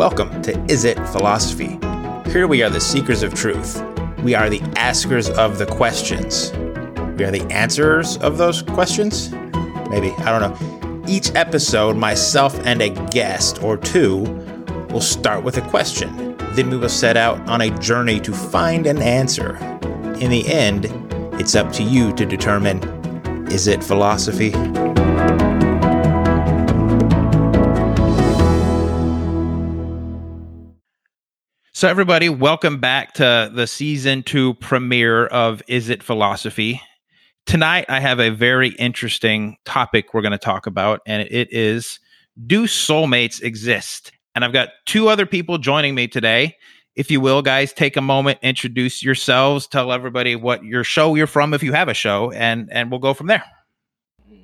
Welcome to Is It Philosophy? Here we are the seekers of truth. We are the askers of the questions. We are the answerers of those questions? Maybe, I don't know. Each episode, myself and a guest or two will start with a question. Then we will set out on a journey to find an answer. In the end, it's up to you to determine is it philosophy? So, everybody, welcome back to the season two premiere of Is It Philosophy? Tonight, I have a very interesting topic we're going to talk about, and it is Do soulmates exist? And I've got two other people joining me today. If you will, guys, take a moment, introduce yourselves, tell everybody what your show you're from if you have a show, and, and we'll go from there.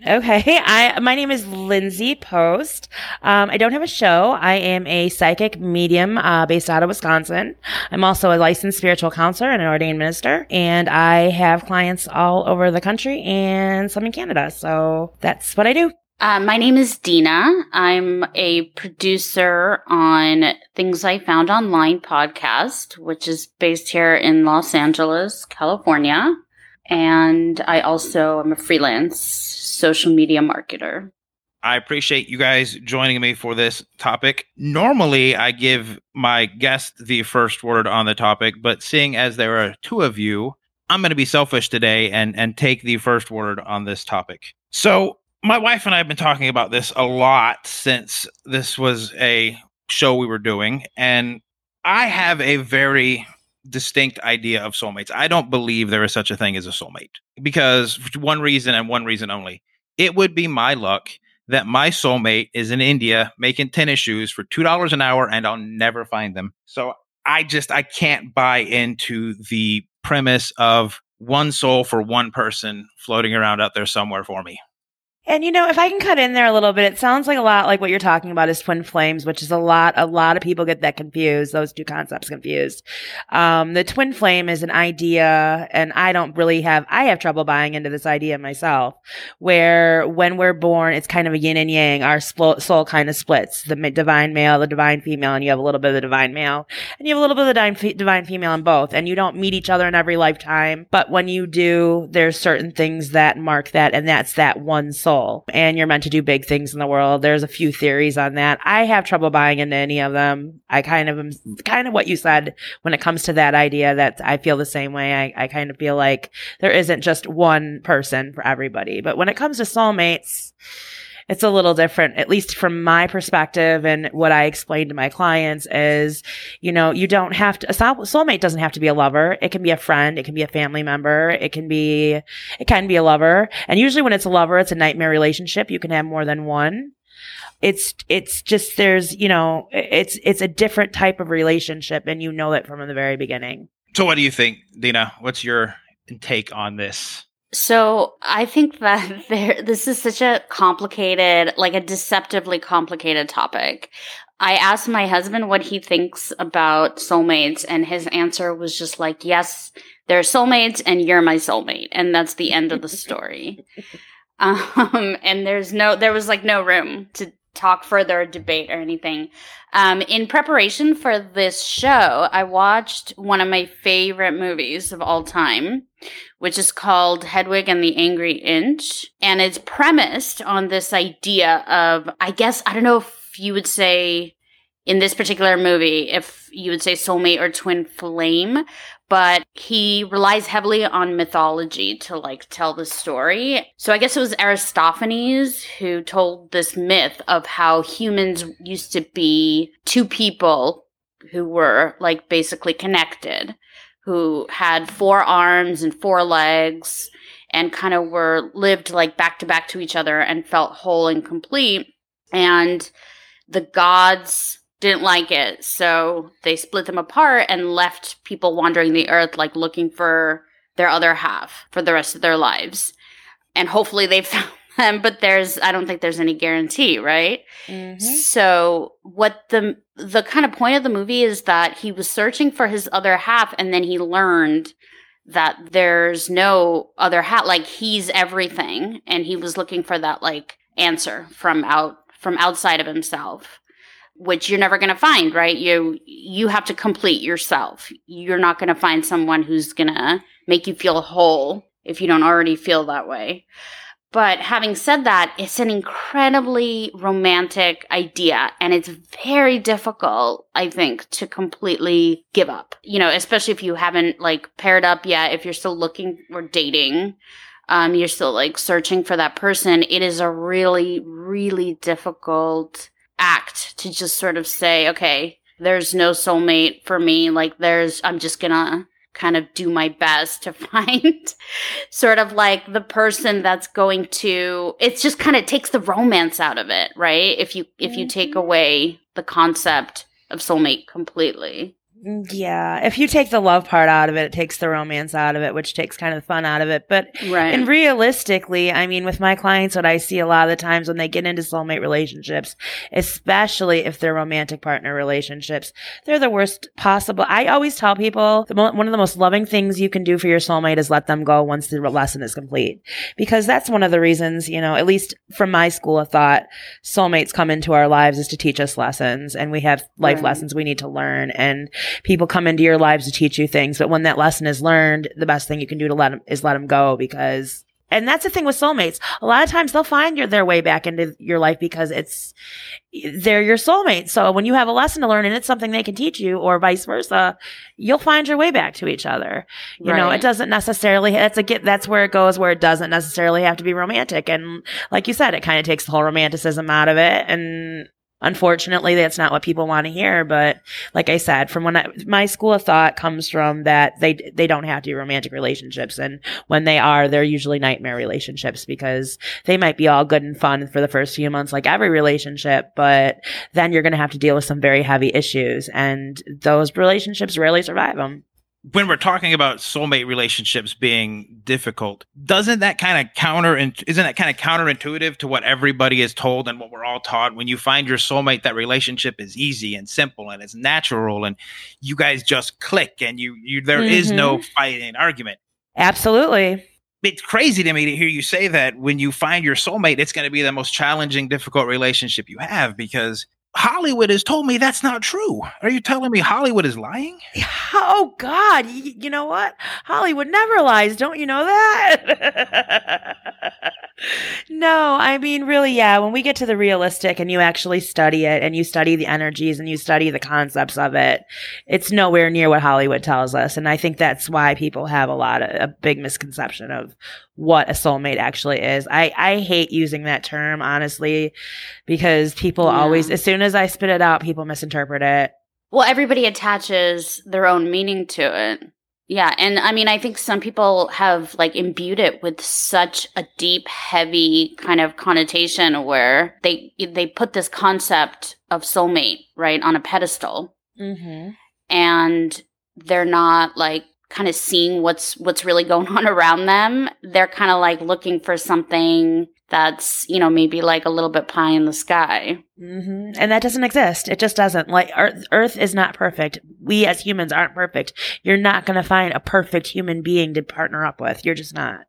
Okay, I my name is Lindsay Post. Um, I don't have a show. I am a psychic medium uh, based out of Wisconsin. I'm also a licensed spiritual counselor and an ordained minister, and I have clients all over the country and some in Canada. So that's what I do. Uh, my name is Dina. I'm a producer on Things I Found Online podcast, which is based here in Los Angeles, California. And I also am a freelance social media marketer. I appreciate you guys joining me for this topic. Normally, I give my guest the first word on the topic, but seeing as there are two of you, I'm going to be selfish today and and take the first word on this topic. So, my wife and I have been talking about this a lot since this was a show we were doing, and I have a very distinct idea of soulmates. I don't believe there is such a thing as a soulmate because one reason and one reason only. It would be my luck that my soulmate is in India making tennis shoes for $2 an hour and I'll never find them. So I just I can't buy into the premise of one soul for one person floating around out there somewhere for me. And you know, if I can cut in there a little bit, it sounds like a lot like what you're talking about is twin flames, which is a lot, a lot of people get that confused, those two concepts confused. Um, the twin flame is an idea, and I don't really have, I have trouble buying into this idea myself, where when we're born, it's kind of a yin and yang. Our soul kind of splits, the divine male, the divine female, and you have a little bit of the divine male, and you have a little bit of the divine female in both, and you don't meet each other in every lifetime, but when you do, there's certain things that mark that, and that's that one soul soul and you're meant to do big things in the world. There's a few theories on that. I have trouble buying into any of them. I kind of am kind of what you said when it comes to that idea that I feel the same way. I, I kind of feel like there isn't just one person for everybody. But when it comes to soulmates, it's a little different, at least from my perspective and what I explain to my clients is, you know, you don't have to, a soulmate doesn't have to be a lover. It can be a friend. It can be a family member. It can be, it can be a lover. And usually when it's a lover, it's a nightmare relationship. You can have more than one it's it's just there's you know it's it's a different type of relationship and you know it from the very beginning so what do you think dina what's your take on this so I think that there, this is such a complicated, like a deceptively complicated topic. I asked my husband what he thinks about soulmates, and his answer was just like, "Yes, they're soulmates, and you're my soulmate," and that's the end of the story. um, and there's no, there was like no room to talk further, debate, or anything. Um, in preparation for this show, I watched one of my favorite movies of all time, which is called Hedwig and the Angry Inch. And it's premised on this idea of, I guess, I don't know if you would say in this particular movie, if you would say soulmate or twin flame, but he relies heavily on mythology to like tell the story. So I guess it was Aristophanes who told this myth of how humans used to be two people who were like basically connected, who had four arms and four legs and kind of were lived like back to back to each other and felt whole and complete. And the gods didn't like it. So they split them apart and left people wandering the earth, like looking for their other half for the rest of their lives. And hopefully they found them, but there's, I don't think there's any guarantee, right? Mm-hmm. So what the, the kind of point of the movie is that he was searching for his other half and then he learned that there's no other half, like he's everything. And he was looking for that like answer from out, from outside of himself which you're never going to find, right? You you have to complete yourself. You're not going to find someone who's going to make you feel whole if you don't already feel that way. But having said that, it's an incredibly romantic idea and it's very difficult, I think, to completely give up. You know, especially if you haven't like paired up yet, if you're still looking or dating, um, you're still like searching for that person. It is a really, really difficult act to just sort of say, okay, there's no soulmate for me. Like there's, I'm just gonna kind of do my best to find sort of like the person that's going to it just kind of takes the romance out of it right if you if you take mm-hmm. away the concept of soulmate completely Mm, yeah, if you take the love part out of it, it takes the romance out of it, which takes kind of the fun out of it. But right. and realistically, I mean, with my clients, what I see a lot of the times when they get into soulmate relationships, especially if they're romantic partner relationships, they're the worst possible. I always tell people the mo- one of the most loving things you can do for your soulmate is let them go once the lesson is complete, because that's one of the reasons, you know, at least from my school of thought, soulmates come into our lives is to teach us lessons, and we have life right. lessons we need to learn and people come into your lives to teach you things. But when that lesson is learned, the best thing you can do to let them is let them go because and that's the thing with soulmates. A lot of times they'll find your, their way back into your life because it's, they're your soulmate. So when you have a lesson to learn and it's something they can teach you or vice versa, you'll find your way back to each other. You right. know, it doesn't necessarily, that's a get, that's where it goes where it doesn't necessarily have to be romantic. And like you said, it kind of takes the whole romanticism out of it. And Unfortunately, that's not what people want to hear. But like I said, from when I, my school of thought comes from that they, they don't have to be romantic relationships. And when they are, they're usually nightmare relationships because they might be all good and fun for the first few months, like every relationship. But then you're going to have to deal with some very heavy issues and those relationships rarely survive them when we're talking about soulmate relationships being difficult, doesn't that kind of counter and isn't that kind of counterintuitive to what everybody is told and what we're all taught? When you find your soulmate, that relationship is easy and simple and it's natural, and you guys just click, and you you there mm-hmm. is no mm-hmm. fighting argument. Absolutely. It's crazy to me to hear you say that when you find your soulmate, it's going to be the most challenging, difficult relationship you have because Hollywood has told me that's not true. Are you telling me Hollywood is lying? Oh God! You, you know what? Hollywood never lies. Don't you know that? no, I mean, really, yeah. When we get to the realistic and you actually study it and you study the energies and you study the concepts of it, it's nowhere near what Hollywood tells us. And I think that's why people have a lot of a big misconception of what a soulmate actually is. I, I hate using that term, honestly, because people yeah. always, as soon as I spit it out, people misinterpret it. Well, everybody attaches their own meaning to it. Yeah. And I mean, I think some people have like imbued it with such a deep, heavy kind of connotation where they, they put this concept of soulmate, right, on a pedestal. Mm-hmm. And they're not like kind of seeing what's what's really going on around them they're kind of like looking for something that's you know maybe like a little bit pie in the sky. Mm-hmm. and that doesn't exist. It just doesn't. Like earth, earth is not perfect. We as humans aren't perfect. You're not going to find a perfect human being to partner up with. You're just not.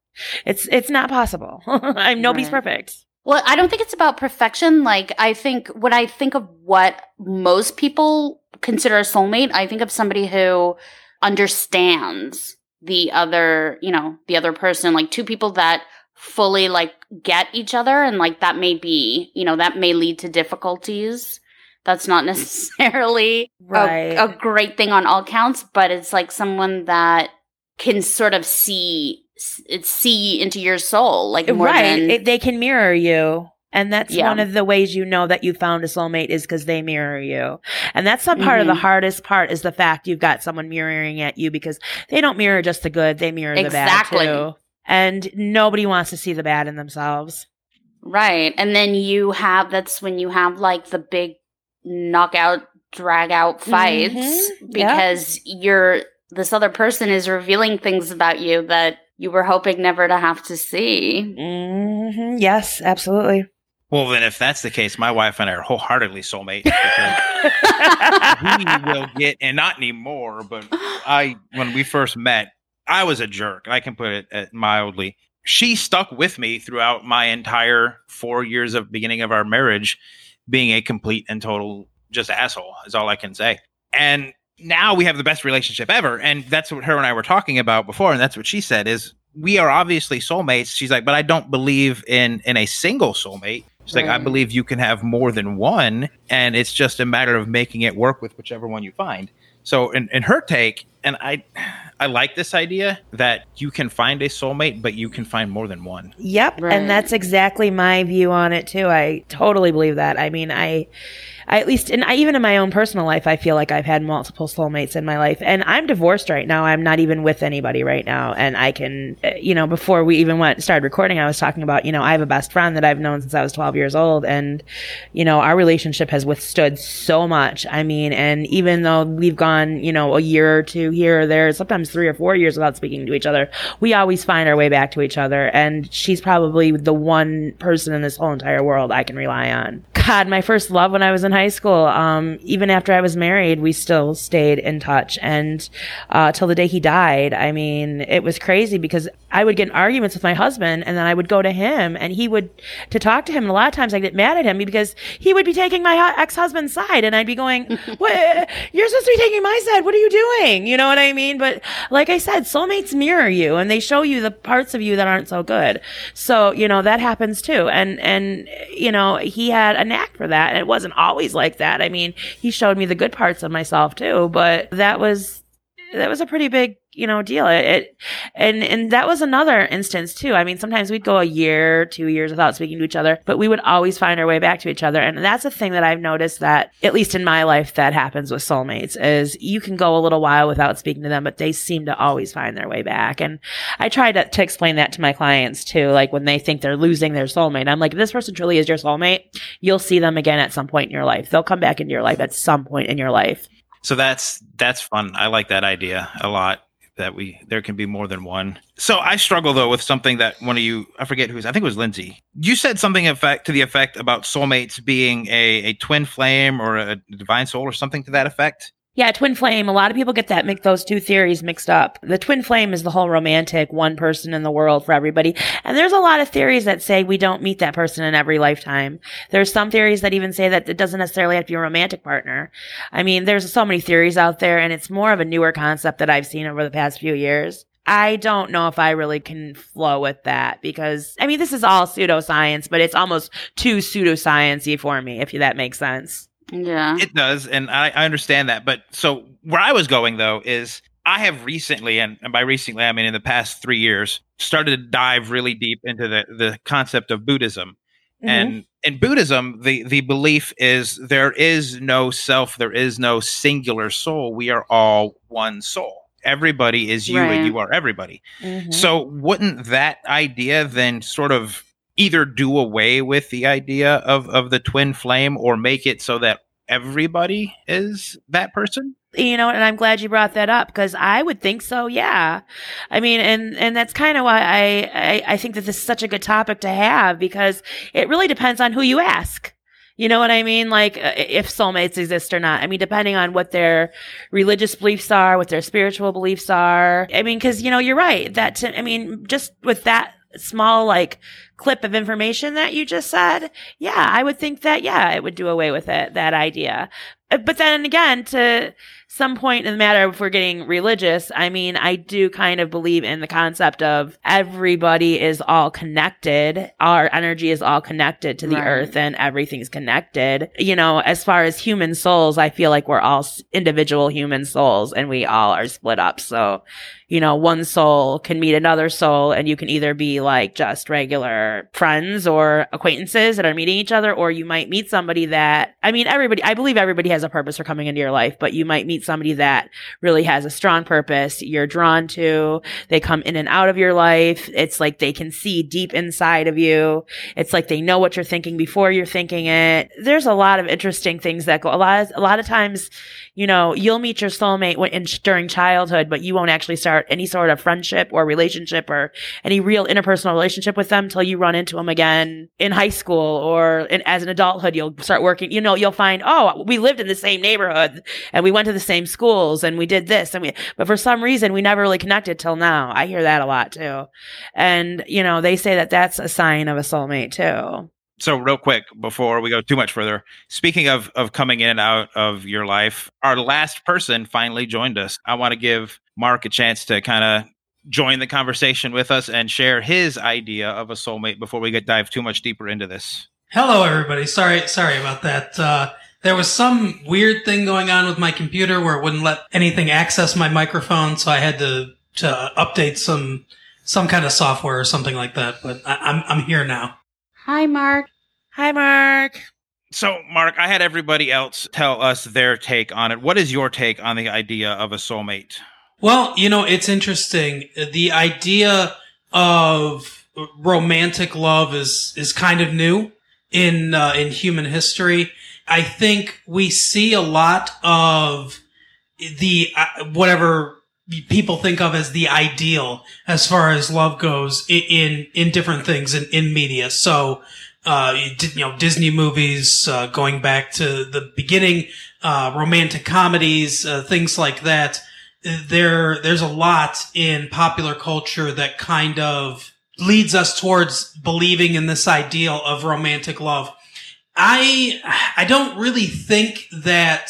It's it's not possible. I'm nobody's right. perfect. Well, I don't think it's about perfection. Like, I think when I think of what most people consider a soulmate, I think of somebody who understands the other, you know, the other person, like two people that fully like get each other and like that may be, you know, that may lead to difficulties. That's not necessarily right. a, a great thing on all counts, but it's like someone that can sort of see see into your soul like more right. than it, they can mirror you and that's yeah. one of the ways you know that you found a soulmate is because they mirror you. And that's some part mm-hmm. of the mm-hmm. hardest part is the fact you've got someone mirroring at you because they don't mirror just the good, they mirror exactly. the bad too. And nobody wants to see the bad in themselves. Right. And then you have that's when you have like the big knockout drag out fights mm-hmm. because yep. you're this other person is revealing things about you that you were hoping never to have to see. Mm-hmm. Yes, absolutely. Well, then, if that's the case, my wife and I are wholeheartedly soulmates. we will get, and not anymore, but I, when we first met, I was a jerk. I can put it uh, mildly. She stuck with me throughout my entire four years of beginning of our marriage, being a complete and total just asshole is all I can say. And now we have the best relationship ever. And that's what her and I were talking about before. And that's what she said is we are obviously soulmates. She's like, but I don't believe in in a single soulmate. She's right. like, I believe you can have more than one, and it's just a matter of making it work with whichever one you find. So in, in her take, and I I like this idea that you can find a soulmate, but you can find more than one. Yep. Right. And that's exactly my view on it too. I totally believe that. I mean, I I at least, and I, even in my own personal life, I feel like I've had multiple soulmates in my life. And I'm divorced right now. I'm not even with anybody right now. And I can, uh, you know, before we even went started recording, I was talking about, you know, I have a best friend that I've known since I was 12 years old, and you know, our relationship has withstood so much. I mean, and even though we've gone, you know, a year or two here or there, sometimes three or four years without speaking to each other, we always find our way back to each other. And she's probably the one person in this whole entire world I can rely on. God, my first love when I was in high school. Um, even after I was married, we still stayed in touch. And uh, till the day he died, I mean, it was crazy because I would get in arguments with my husband and then I would go to him and he would, to talk to him. And a lot of times I get mad at him because he would be taking my ex husband's side and I'd be going, what, you're supposed to be taking my side. What are you doing? You know what I mean? But like I said, soulmates mirror you and they show you the parts of you that aren't so good. So, you know, that happens too. And, and, you know, he had a knack for that. And it wasn't always like that. I mean, he showed me the good parts of myself too, but that was, that was a pretty big you know deal. It, it, and and that was another instance too. I mean sometimes we'd go a year two years without speaking to each other but we would always find our way back to each other. And that's a thing that i've noticed that at least in my life that happens with soulmates is you can go a little while without speaking to them but they seem to always find their way back. And i try to, to explain that to my clients too like when they think they're losing their soulmate i'm like this person truly is your soulmate. You'll see them again at some point in your life. They'll come back into your life at some point in your life. So that's that's fun. I like that idea a lot. That we there can be more than one. So I struggle though with something that one of you I forget who's I think it was Lindsay. You said something effect to the effect about soulmates being a, a twin flame or a divine soul or something to that effect. Yeah, twin flame. A lot of people get that make those two theories mixed up. The twin flame is the whole romantic one person in the world for everybody. And there's a lot of theories that say we don't meet that person in every lifetime. There's some theories that even say that it doesn't necessarily have to be a romantic partner. I mean, there's so many theories out there and it's more of a newer concept that I've seen over the past few years. I don't know if I really can flow with that because I mean this is all pseudoscience, but it's almost too pseudosciency for me, if that makes sense. Yeah. It does. And I, I understand that. But so where I was going though is I have recently, and, by recently I mean in the past three years, started to dive really deep into the, the concept of Buddhism. Mm-hmm. And in Buddhism, the, the belief is there is no self, there is no singular soul. We are all one soul. Everybody is you right. and you are everybody. Mm-hmm. So wouldn't that idea then sort of either do away with the idea of of the twin flame or make it so that everybody is that person you know and i'm glad you brought that up because i would think so yeah i mean and and that's kind of why I, I i think that this is such a good topic to have because it really depends on who you ask you know what I mean? Like uh, if soulmates exist or not. I mean, depending on what their religious beliefs are, what their spiritual beliefs are. I mean, cause you know, you're right. That, I mean, just with that small like clip of information that you just said, yeah, I would think that, yeah, it would do away with it, that idea. Uh, but then again, to some point in the matter, if we're getting religious, I mean, I do kind of believe in the concept of everybody is all connected. Our energy is all connected to the right. earth and everything's connected. You know, as far as human souls, I feel like we're all individual human souls and we all are split up. So, you know, one soul can meet another soul and you can either be like just regular friends or acquaintances that are meeting each other, or you might meet somebody that, I mean, everybody, I believe everybody has a purpose for coming into your life, but you might meet somebody that really has a strong purpose you're drawn to. They come in and out of your life. It's like they can see deep inside of you. It's like they know what you're thinking before you're thinking it. There's a lot of interesting things that go, a lot of, a lot of times, you know, you'll meet your soulmate in, during childhood, but you won't actually start any sort of friendship or relationship or any real interpersonal relationship with them until you run into them again in high school or in, as an adulthood. You'll start working, you know, you'll find, oh, we lived in the same neighborhood and we went to the same schools and we did this and we, but for some reason we never really connected till now. I hear that a lot too. And, you know, they say that that's a sign of a soulmate too. So, real quick, before we go too much further, speaking of of coming in and out of your life, our last person finally joined us. I want to give Mark a chance to kind of join the conversation with us and share his idea of a soulmate before we get dive too much deeper into this. Hello, everybody. Sorry, sorry about that. Uh, there was some weird thing going on with my computer where it wouldn't let anything access my microphone, so I had to to update some some kind of software or something like that. But I, I'm I'm here now. Hi, Mark. Hi, Mark. So, Mark, I had everybody else tell us their take on it. What is your take on the idea of a soulmate? Well, you know, it's interesting. The idea of romantic love is is kind of new in uh, in human history. I think we see a lot of the uh, whatever people think of as the ideal as far as love goes in in, different things in, in media. So, uh, you know, Disney movies, uh, going back to the beginning, uh, romantic comedies, uh, things like that. There, there's a lot in popular culture that kind of leads us towards believing in this ideal of romantic love. I, I don't really think that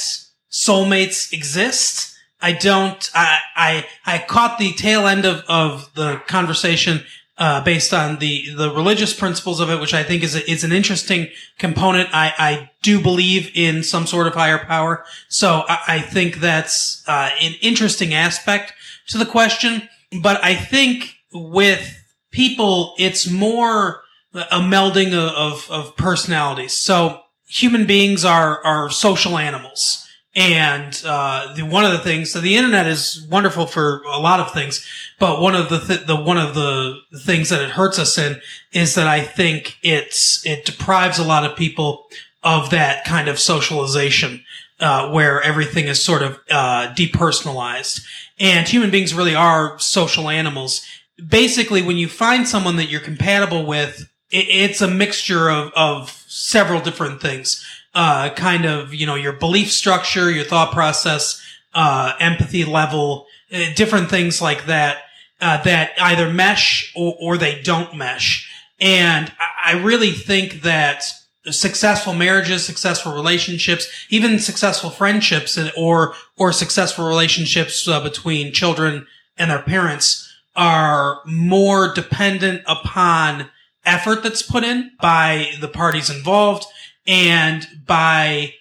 soulmates exist. I don't. I I, I caught the tail end of, of the conversation uh, based on the the religious principles of it, which I think is a, is an interesting component. I I do believe in some sort of higher power, so I, I think that's uh, an interesting aspect to the question. But I think with people, it's more a melding of, of, of personalities. So human beings are are social animals. And uh, the, one of the things, so the internet is wonderful for a lot of things, but one of the th- the one of the things that it hurts us in is that I think it's it deprives a lot of people of that kind of socialization uh, where everything is sort of uh, depersonalized. And human beings really are social animals. Basically, when you find someone that you're compatible with, it, it's a mixture of of several different things uh, kind of, you know, your belief structure, your thought process, uh, empathy level, uh, different things like that, uh, that either mesh or, or they don't mesh. And I really think that successful marriages, successful relationships, even successful friendships or, or successful relationships uh, between children and their parents are more dependent upon effort that's put in by the parties involved and by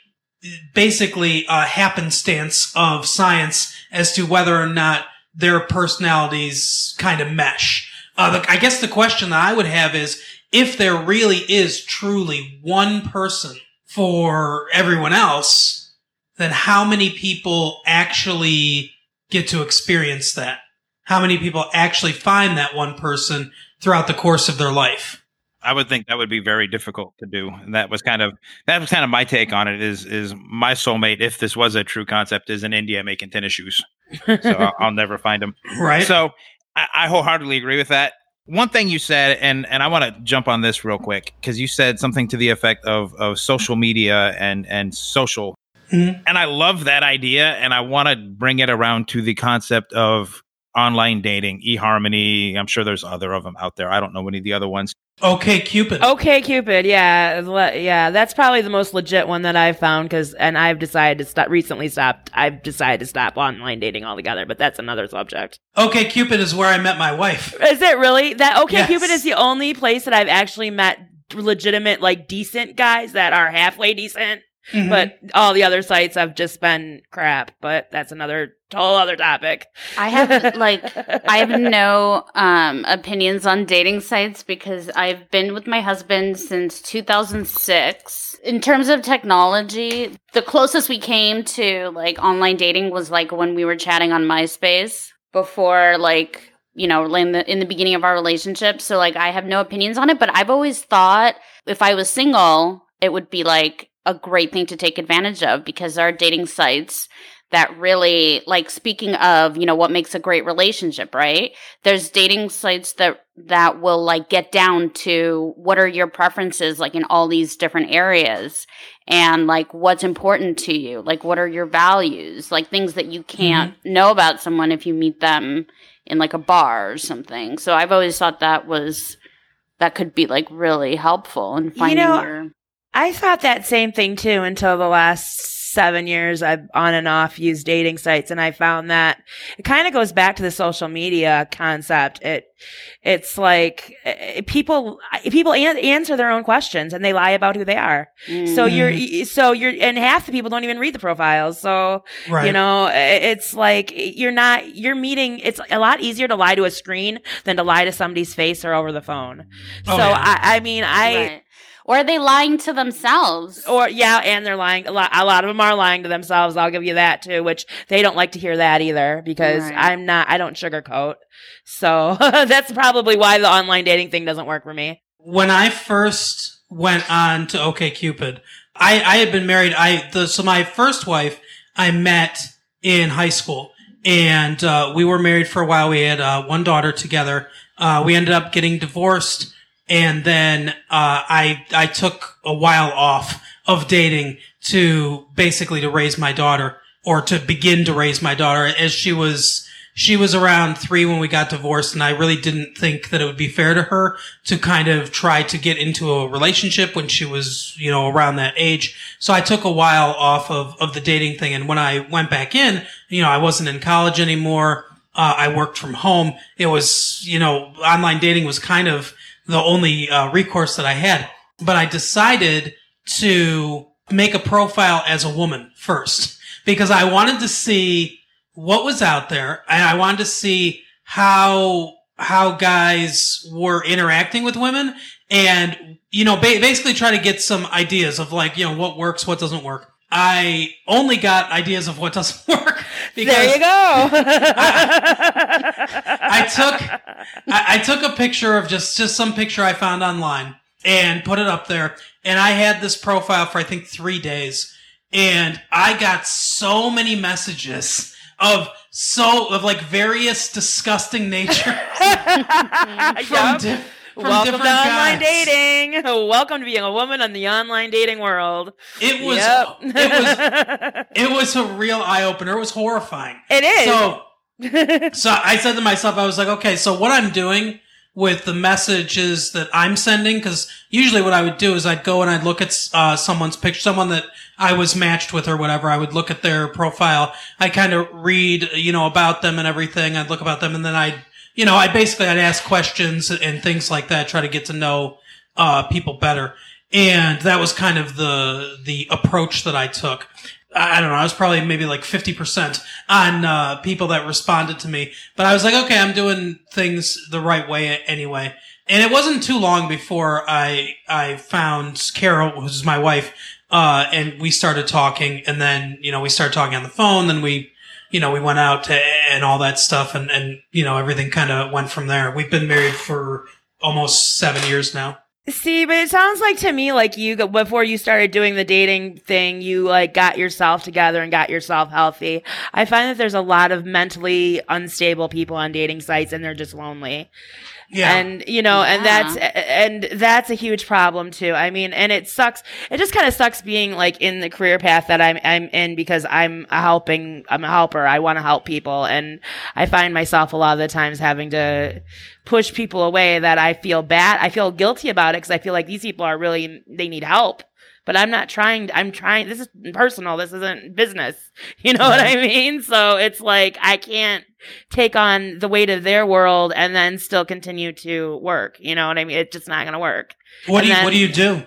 basically a happenstance of science as to whether or not their personalities kind of mesh. Uh, the, I guess the question that I would have is if there really is truly one person for everyone else, then how many people actually get to experience that? How many people actually find that one person throughout the course of their life? I would think that would be very difficult to do. And that was kind of that was kind of my take on it. Is is my soulmate, if this was a true concept, is in India making tennis shoes. So I'll, I'll, never find him. Right. So I, I wholeheartely agree with that. One thing you said, and and I want to jump on this real quick because you said something to the effect of of social media and and social, mm-hmm. and I love that idea, and I want to bring it around to the concept of online dating, eHarmony. I'm sure there's other of them out there. I don't know any of the other ones. OKCupid. Okay, Cupid. Yeah, yeah. That's probably the most legit one that I've found because, and I've decided to stop. Recently, stopped. I've decided to stop online dating altogether. But that's another subject. OKCupid is where I met my wife. Is it really that? Okay, yes. Cupid is the only place that I've actually met legitimate, like decent guys that are halfway decent. Mm-hmm. But all the other sites have just been crap. But that's another whole other topic. I have like I have no um opinions on dating sites because I've been with my husband since 2006. In terms of technology, the closest we came to like online dating was like when we were chatting on MySpace before like you know in the in the beginning of our relationship. So like I have no opinions on it, but I've always thought if I was single, it would be like a great thing to take advantage of because there are dating sites that really like speaking of you know what makes a great relationship right there's dating sites that that will like get down to what are your preferences like in all these different areas and like what's important to you like what are your values like things that you can't mm-hmm. know about someone if you meet them in like a bar or something so i've always thought that was that could be like really helpful in finding know, your I thought that same thing too until the last seven years I've on and off used dating sites and I found that it kind of goes back to the social media concept. It, it's like eh, people, people an- answer their own questions and they lie about who they are. Mm. So you're, so you're, and half the people don't even read the profiles. So, Right. you know, eh, it's like you're not, you're meeting, it's a lot easier to lie to a screen than to lie to somebody's face or over the phone. Oh, so yeah. I, I mean, I, Right. Or are they lying to themselves? or yeah, and they're lying. A lot, a lot of them are lying to themselves. I'll give you that too, which they don't like to hear that either because Right. I'm not. I don't sugarcoat. So that's probably why the online dating thing doesn't work for me. when I first went on to OKCupid, I, I had been married. I the so my first wife I met in high school, and uh, we were married for a while. We had uh, one daughter together. Uh, we ended up getting divorced, and then uh, I I took a while off of dating to basically to raise my daughter or to begin to raise my daughter as she was she was around three when we got divorced and I really didn't think that it would be fair to her to kind of try to get into a relationship when she was, you know, around that age. So I took a while off of, of the dating thing. And when I went back in, you know, I wasn't in college anymore. Uh, I worked from home. It was, you know, online dating was kind of the only uh, recourse that I had. But I decided to make a profile as a woman first because I wanted to see what was out there and I wanted to see how how guys were interacting with women and you know ba- basically try to get some ideas of like you know what works what doesn't work I only got ideas of what doesn't work because there you go. I took I, I took a picture of just just some picture I found online and put it up there. And I had this profile for I think three days, and I got so many messages of so of like various disgusting nature from, di- from Welcome to different online dating. Welcome to being a woman in the online dating world. It was Yep. it was it was a real eye opener. It was horrifying. it is. So So I said to myself, I was like, okay, so what I'm doing with the messages that I'm sending, because usually what I would do is I'd go and I'd look at uh, someone's picture, someone that I was matched with or whatever. I would look at their profile. I kind of read, you know, about them and everything. I'd look about them, and then I'd, you know, I basically I'd ask questions and things like that, try to get to know uh, people better. And that was kind of the the approach that I took. I don't know. I was probably maybe like 50% on uh, people that responded to me. But I was like, okay, I'm doing things the right way anyway. And it wasn't too long before I I found Carol, who's my wife, uh, and we started talking. And then you know we started talking on the phone. Then we you know we went out and all that stuff, and and you know everything kind of went from there. We've been married for almost seven years now. See, but it sounds like to me like you before you started doing the dating thing, you like got yourself together and got yourself healthy. I find that there's a lot of mentally unstable people on dating sites and they're just lonely. Yeah. And you know, and that's and that's a huge problem too. I mean, and it sucks. It just kind of sucks being like in the career path that I'm I'm in because I'm a helping I'm a helper. I want to help people and I find myself a lot of the times having to push people away that I feel bad. I feel guilty about it because I feel like these people are really they need help. But I'm not trying. I'm trying. This is personal. This isn't business. You know what I mean? So it's like I can't take on the weight of their world and then still continue to work. You know what I mean? It's just not going to work. what do you then- What do you do?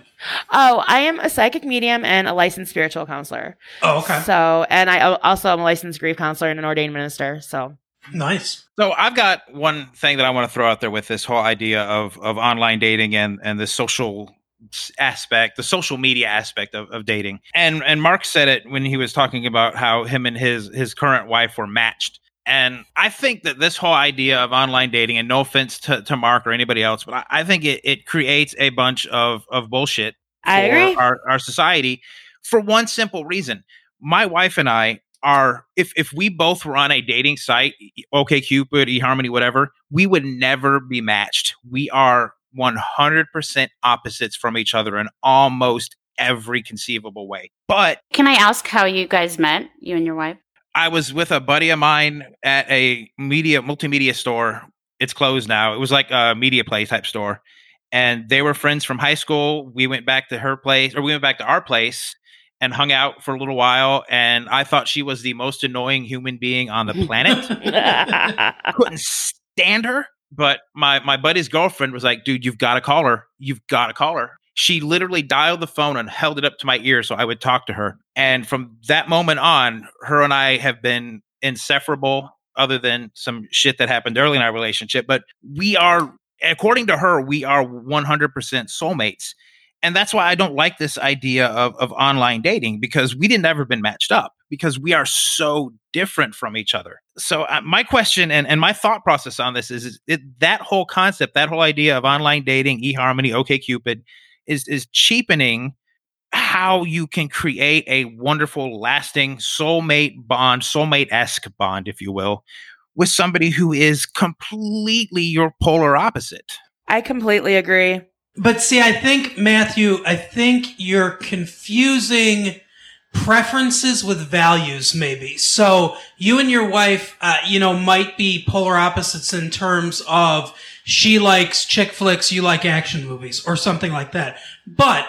Oh, I am a psychic medium and a licensed spiritual counselor. Oh, okay, So, and I also am a licensed grief counselor and an ordained minister. So, nice. So I've got one thing that I want to throw out there with this whole idea of of online dating and and the social s- aspect, the social media aspect of, of dating. And and Mark said it when he was talking about how him and his his current wife were matched. And I think that this whole idea of online dating, and no offense to, to Mark or anybody else, but I, I think it, it creates a bunch of, of bullshit I for agree. Our, our society for one simple reason. My wife and I are if if we both were on a dating site, OK Cupid, eHarmony, whatever, we would never be matched. We are 100% opposites from each other in almost every conceivable way. But Can I ask how you guys met, you and your wife? I was with a buddy of mine at a media multimedia store. It's closed now. It was like a media play type store. and they were friends from high school. We went back to her place, or we went back to our place and hung out for a little while. And I thought she was the most annoying human being on the planet. Couldn't stand her. But my my buddy's girlfriend was like, "Dude, you've got to call her. You've got to call her." She literally dialed the phone and held it up to my ear so I would talk to her. And from that moment on, her and I have been inseparable other than some shit that happened early in our relationship. But we are, according to her, we are 100% soulmates. And that's why I don't like this idea of, of online dating because we didn't ever been matched up because we are so different from each other. So uh, my question and, and my thought process on this is, is it, that whole concept, that whole idea of online dating, eHarmony, OKCupid is, is cheapening how you can create a wonderful, lasting soulmate bond, soulmate esque bond, if you will, with somebody who is completely your polar opposite. I completely agree. But see, I think, Matthew, I think you're confusing preferences with values, maybe. So you and your wife, uh, you know, might be polar opposites in terms of she likes chick flicks, you like action movies, or something like that. But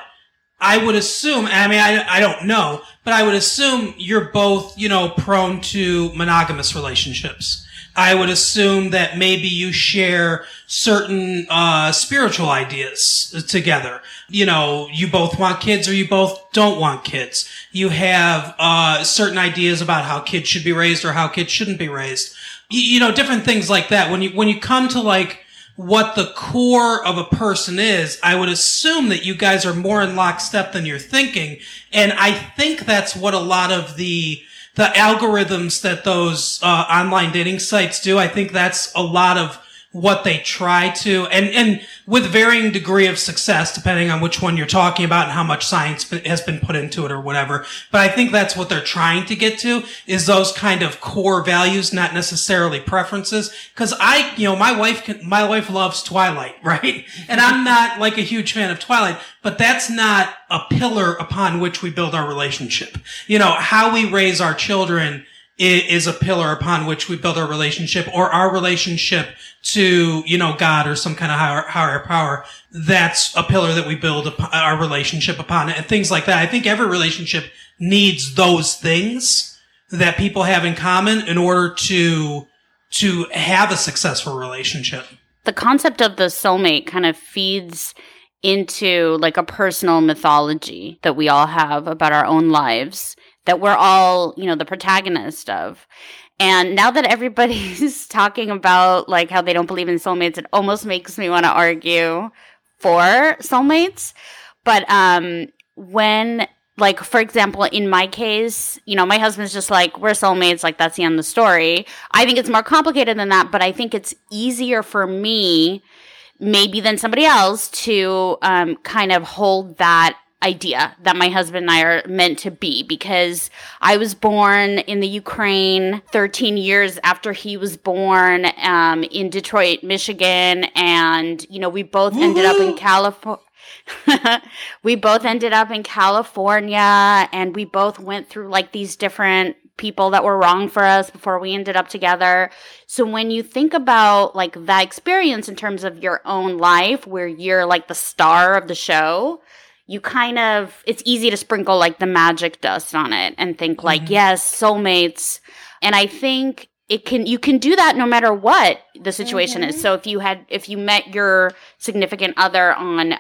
I would assume, I mean, I, I don't know, but I would assume you're both, you know, prone to monogamous relationships. I would assume that maybe you share certain uh, spiritual ideas together. You know, you both want kids or you both don't want kids. You have uh, certain ideas about how kids should be raised or how kids shouldn't be raised. You, you know, different things like that. When you when you come to like what the core of a person is, I would assume that you guys are more in lockstep than you're thinking. And I think that's what a lot of the the algorithms that those uh, online dating sites do. I think that's a lot of what they try to, and, and with varying degree of success, depending on which one you're talking about and how much science has been put into it or whatever. But I think that's what they're trying to get to is those kind of core values, not necessarily preferences. Cause I, you know, my wife can, my wife loves Twilight, right? And I'm not like a huge fan of Twilight, but that's not a pillar upon which we build our relationship. You know, how we raise our children is a pillar upon which we build our relationship or our relationship to, you know, God or some kind of higher, higher power. That's a pillar that we build our relationship upon and things like that. I think every relationship needs those things that people have in common in order to, to have a successful relationship. The concept of the soulmate kind of feeds into like a personal mythology that we all have about our own lives that we're all, you know, the protagonist of. And now that everybody's talking about like how they don't believe in soulmates, it almost makes me want to argue for soulmates. But um when like for example in my case you know my husband's just like we're soulmates like that's the end of the story i think it's more complicated than that but i think it's easier for me maybe than somebody else to um, kind of hold that idea that my husband and I are meant to be because I was born in the Ukraine 13 years after he was born um, in Detroit, Michigan. And, you know, we both Woo-hoo! ended up in California. we both ended up in California and we both went through like these different people that were wrong for us before we ended up together. So when you think about like that experience in terms of your own life where you're like the star of the show, you kind of it's easy to sprinkle like the magic dust on it and think like mm-hmm. yes soulmates and i think it can you can do that no matter what the situation mm-hmm. is so if you had if you met your significant other on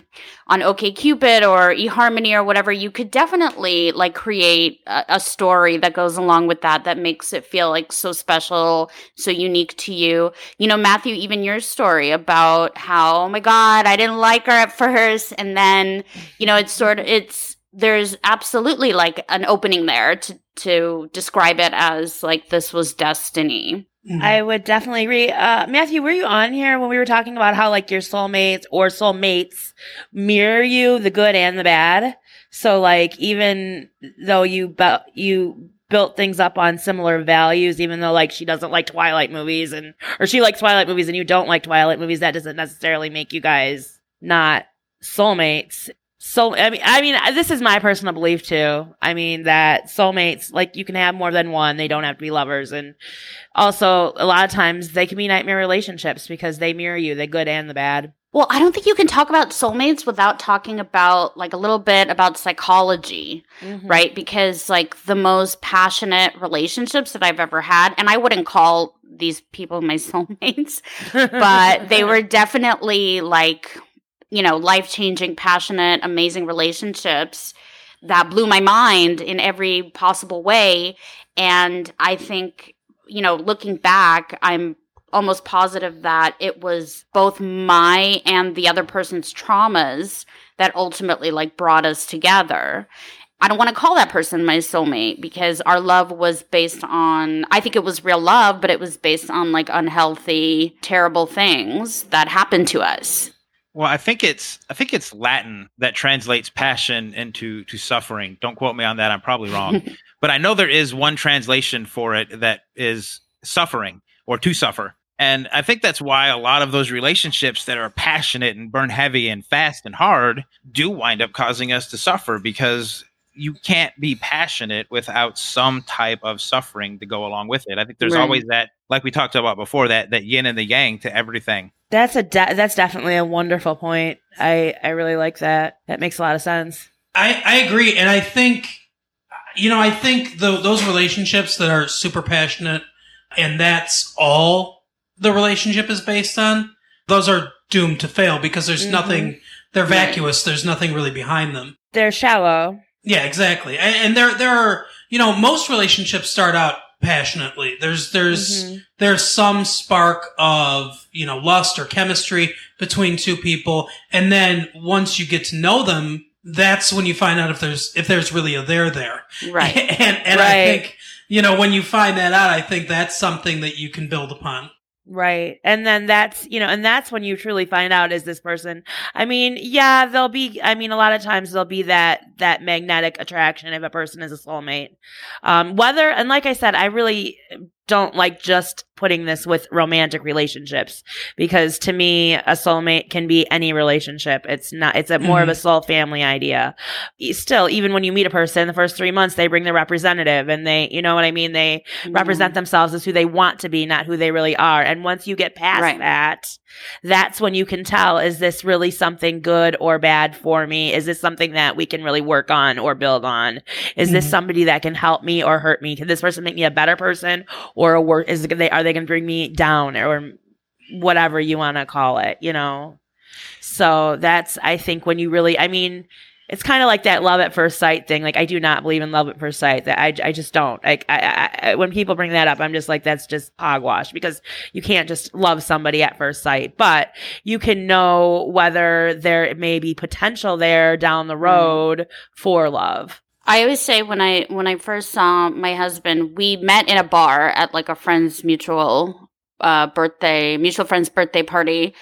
on OKCupid or eHarmony or whatever you could definitely like create a, a, story that goes along with that that makes it feel like so special so unique to you you know Matthew even your story about how oh my god I didn't like her at first and then you know it's sort of it's there's absolutely like an opening there to to describe it as like this was destiny. Mm-hmm. I would definitely agree. Uh, Matthew, were you on here when we were talking about how like your soulmates or soulmates mirror you, the good and the bad? So like even though you bu- you built things up on similar values, even though like she doesn't like Twilight movies and or she likes Twilight movies and you don't like Twilight movies, that doesn't necessarily make you guys not soulmates so I mean, I mean, this is my personal belief too. I mean that soulmates, like you can have more than one; they don't have to be lovers. And also, a lot of times they can be nightmare relationships because they mirror you, the good and the bad. Well, I don't think you can talk about soulmates without talking about like a little bit about psychology, Mhm. right? Because like the most passionate relationships that I've ever had, and I wouldn't call these people my soulmates, but they were definitely like, you know, life changing, passionate, amazing relationships that blew my mind in every possible way. And I think, you know, looking back, I'm almost positive that it was both my and the other person's traumas that ultimately like brought us together. I don't want to call that person my soulmate because our love was based on, I think it was real love, but it was based on like unhealthy, terrible things that happened to us. Well, I think it's I think it's Latin that translates passion into to suffering. Don't quote me on that. I'm probably wrong. but I know there is one translation for it that is suffering or to suffer. And I think that's why a lot of those relationships that are passionate and burn heavy and fast and hard do wind up causing us to suffer because you can't be passionate without some type of suffering to go along with it. I think there's Right. always that, like we talked about before, that that yin and the yang to everything. That's a de- that's definitely a wonderful point. I I really like that. That makes a lot of sense. I, I agree, and I think, you know, I think the, those relationships that are super passionate, and that's all the relationship is based on. Those are doomed to fail because there's Mhm. nothing. They're Right. vacuous. There's nothing really behind them. They're shallow. Yeah, exactly. And, and there, there are, you know, most relationships start out passionately. There's, there's, Mhm. there's some spark of, you know, lust or chemistry between two people. And then once you get to know them, that's when you find out if there's, if there's really a there there. Right. and, and I think, you know, when you find that out, I think that's something that you can build upon. Right. And then that's, you know, and that's when you truly find out is this person. I mean, yeah, there'll be, I mean, a lot of times there'll be that, that magnetic attraction if a person is a soulmate. Um, whether, and like I said, I really don't like just putting this with romantic relationships because to me, a soulmate can be any relationship. It's not, it's a more of a soul family idea. Still, even when you meet a person, the first three months, they bring their representative and they, you know what I mean? They, represent themselves as who they want to be, not who they really are. And once you get past Right. that, that's when you can tell is this really something good or bad for me? Is this something that we can really work on or build on? Is this Mhm. somebody that can help me or hurt me? Can this person make me a better person or a worse? Is they are they going to bring me down or whatever you want to call it? You know. So that's I think when you really, I mean, it's kind of like that love at first sight thing. Like I do not believe in love at first sight. That I, I just don't. Like I, I, I, when people bring that up, I'm just like that's just hogwash because you can't just love somebody at first sight. But you can know whether there may be potential there down the mm-hmm. road for love. I always say when I when I first saw my husband, we met in a bar at like a friend's mutual uh, birthday, mutual friend's birthday party.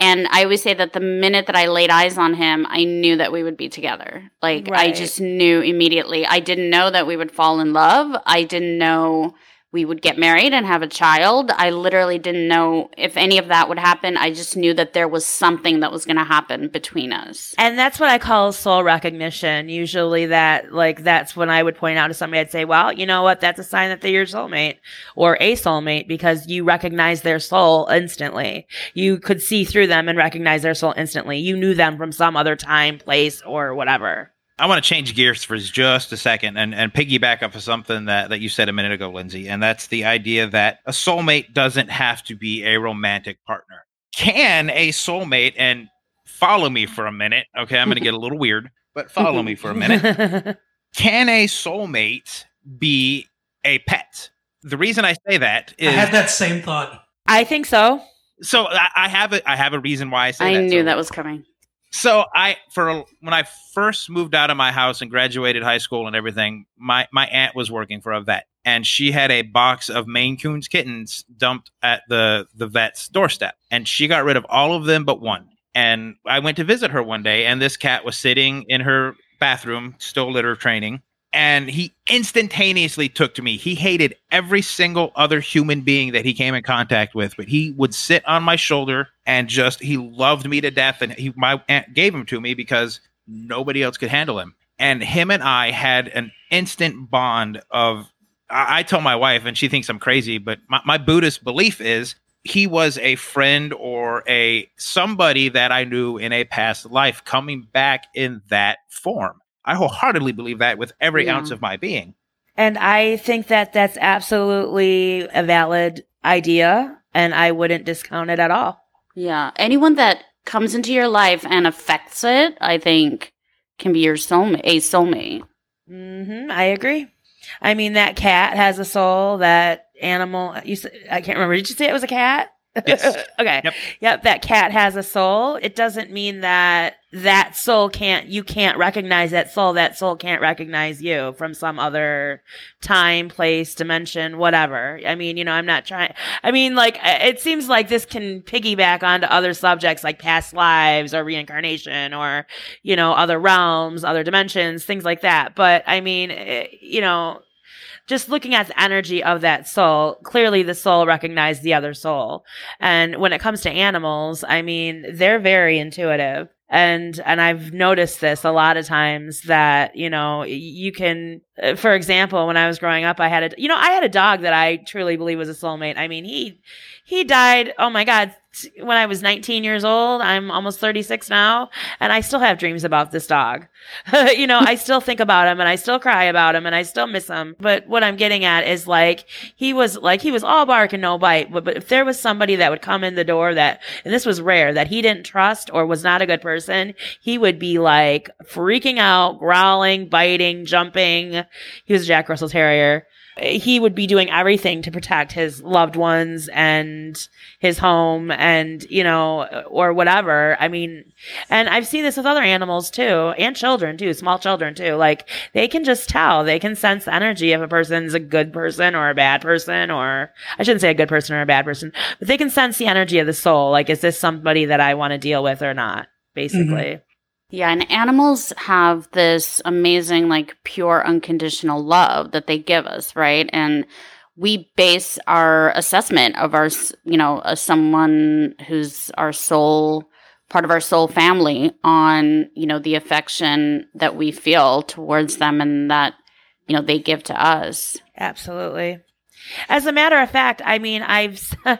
And I always say that the minute that I laid eyes on him, I knew that we would be together. Like I just knew immediately. I didn't know that we would fall in love. I didn't know we would get married and have a child. I literally didn't know if any of that would happen. I just knew that there was something that was going to happen between us. And that's what I call soul recognition. Usually that, like, that's when I would point out to somebody, I'd say, well, you know what? That's a sign that they're your soulmate or a soulmate because you recognize their soul instantly. You could see through them and recognize their soul instantly. You knew them from some other time, place, or whatever. I want to change gears for just a second and, and piggyback off of something that, that you said a minute ago, Lindsay, and that's the idea that a soulmate doesn't have to be a romantic partner. Can a soulmate, and follow me for a minute, okay, I'm going to get a little weird, but follow me for a minute. Can a soulmate be a pet? The reason I say that I had that same thought. I think so. so I, I have a I have a reason why I say I that. knew So- that was coming. So I for when I first moved out of my house and graduated high school and everything, my my aunt was working for a vet and she had a box of Maine Coons kittens dumped at the the vet's doorstep and she got rid of all of them but one. And I went to visit her one day and this cat was sitting in her bathroom still litter training and he instantaneously took to me. He hated every single other human being that he came in contact with, but he would sit on my shoulder and just he loved me to death. And he my aunt gave him to me because nobody else could handle him. And him and I had an instant bond of. I, I tell my wife, and she thinks I'm crazy, but my, my Buddhist belief is he was a friend or a somebody that I knew in a past life coming back in that form. I wholeheartedly believe that with every Yeah. ounce of my being. And I think that that's absolutely a valid idea, and I wouldn't discount it at all. Yeah. Anyone that comes into your life and affects it, I think, can be your soulmate, a soulmate. hmm I agree. I mean, that cat has a soul. That animal, you, I can't remember. Did you say it was a cat? Yes. okay. Yep. Yep. That cat has a soul. It doesn't mean that that soul can't, you can't recognize that soul. That soul can't recognize you from some other time, place, dimension, whatever. I mean, you know, I'm not trying, I mean, like, it seems like this can piggyback onto other subjects like past lives or reincarnation or, you know, other realms, other dimensions, things like that. But I mean, eh, you know, just looking at the energy of that soul, clearly the soul recognized the other soul. And when it comes to animals, I mean, they're very intuitive. And, and I've noticed this a lot of times that, you know, you can, uh, for example, when I was growing up, I had a, you know, I had a dog that I truly believe was a soulmate. I mean, he, he died, oh my God, when I was 19 years old. I'm almost 36 now, and I still have dreams about this dog. you know, I still think about him and I still cry about him and I still miss him. But what I'm getting at is like, he was like, he was all bark and no bite. But, but if there was somebody that would come in the door that, and this was rare, that he didn't trust or was not a good person, he would be like freaking out, growling, biting, jumping. He was a Jack Russell Terrier he would be doing everything to protect his loved ones and his home and you know or whatever. I mean and i've seen this with other animals too and children too small children too. Like they can just tell. They can sense the energy if a person's a good person or a bad person or i shouldn't say a good person or a bad person but they can sense the energy of the soul. Like is this somebody that i want to deal with or not mm-hmm. basically Yeah, and animals have this amazing, like, pure, unconditional love that they give us, right? And we base our assessment of our, you know, uh, someone who's our soul, part of our soul family on, you know, the affection that we feel towards them and that, you know, they give to us. Absolutely. As a matter of fact, I mean, I've,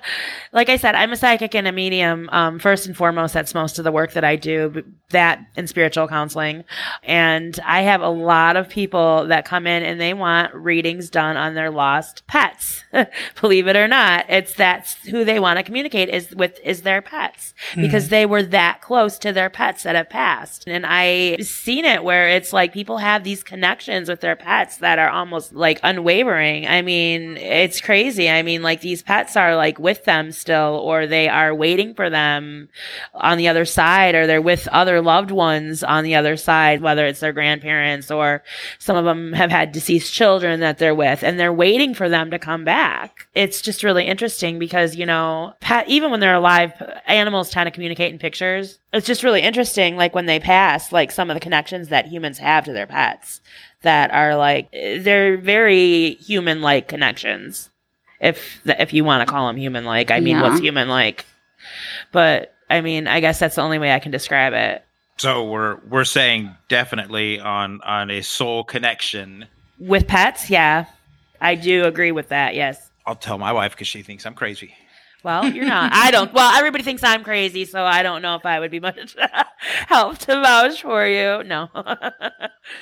like I said, I'm a psychic and a medium. Um, first and foremost, that's most of the work that I do, that and spiritual counseling. And I have a lot of people that come in and they want readings done on their lost pets. Believe it or not, it's that's who they want to communicate is with, is their pets because they were that close to their pets that have passed. And I've seen it where it's like people have these connections with their pets that are almost like unwavering. I mean, it's crazy. I mean, like these pets are like with them still, or they are waiting for them on the other side, or they're with other loved ones on the other side, whether it's their grandparents or some of them have had deceased children that they're with, and they're waiting for them to come back. It's just really interesting because, you know, pet, even when they're alive, animals tend to communicate in pictures. It's just really interesting, like when they pass, like some of the connections that humans have to their pets that are like they're very human like connections if if you want to call them human like i mean Yeah. what's human like but i mean i guess that's the only way i can describe it So we're we're saying definitely on on a soul connection. with pets yeah i do agree with that yes I'll tell my wife because she thinks I'm crazy. Well you're not i don't well everybody thinks i'm crazy so i don't know if i would be much help to vouch for you no